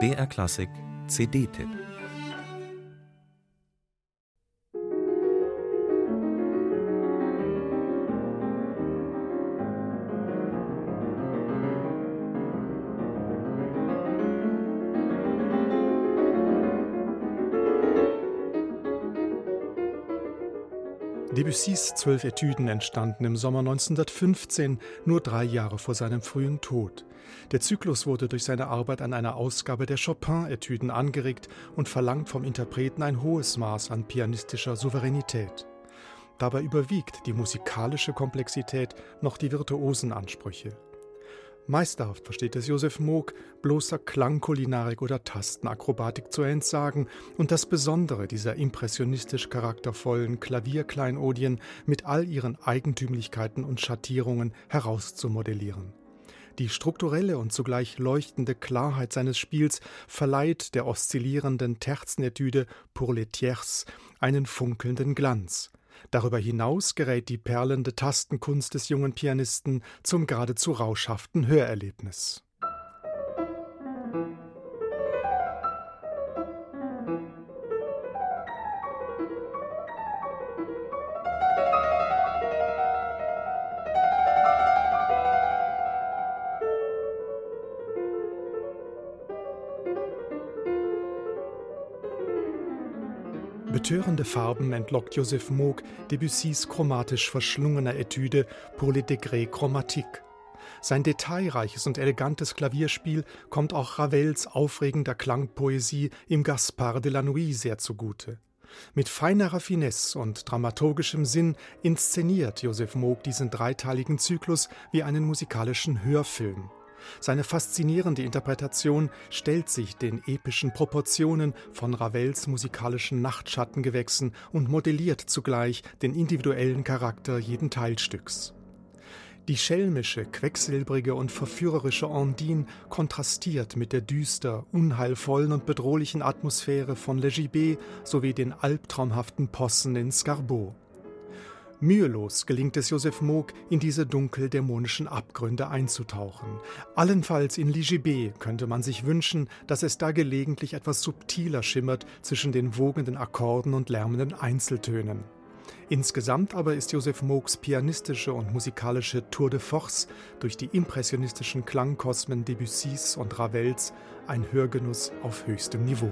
BR Klassik CD-Tipp Debussys zwölf Etüden entstanden im Sommer 1915, nur drei Jahre vor seinem frühen Tod. Der Zyklus wurde durch seine Arbeit an einer Ausgabe der Chopin-Etüden angeregt und verlangt vom Interpreten ein hohes Maß an pianistischer Souveränität. Dabei überwiegt die musikalische Komplexität noch die virtuosen Ansprüche. Meisterhaft versteht es Josef Moog, bloßer Klangkulinarik oder Tastenakrobatik zu entsagen und das Besondere dieser impressionistisch charaktervollen Klavierkleinodien mit all ihren Eigentümlichkeiten und Schattierungen herauszumodellieren. Die strukturelle und zugleich leuchtende Klarheit seines Spiels verleiht der oszillierenden Terzenetüde Pour les Tiers einen funkelnden Glanz – Darüber hinaus gerät die perlende Tastenkunst des jungen Pianisten zum geradezu rauschhaften Hörerlebnis. Betörende Farben entlockt Joseph Moog Debussys chromatisch verschlungener Etüde Pour les degrés chromatiques. Sein detailreiches und elegantes Klavierspiel kommt auch Ravels aufregender Klangpoesie im Gaspard de la Nuit sehr zugute. Mit feiner Raffinesse und dramaturgischem Sinn inszeniert Joseph Moog diesen dreiteiligen Zyklus wie einen musikalischen Hörfilm. Seine faszinierende Interpretation stellt sich den epischen Proportionen von Ravels musikalischen Nachtschattengewächsen und modelliert zugleich den individuellen Charakter jeden Teilstücks. Die schelmische, quecksilbrige und verführerische Ondine kontrastiert mit der düster, unheilvollen und bedrohlichen Atmosphäre von Le Gibet sowie den albtraumhaften Possen in Scarbeau. Mühelos gelingt es Joseph Moog, in diese dunkel-dämonischen Abgründe einzutauchen. Allenfalls in Ligibé könnte man sich wünschen, dass es da gelegentlich etwas subtiler schimmert zwischen den wogenden Akkorden und lärmenden Einzeltönen. Insgesamt aber ist Joseph Moogs pianistische und musikalische Tour de Force durch die impressionistischen Klangkosmen Debussys und Ravels ein Hörgenuss auf höchstem Niveau.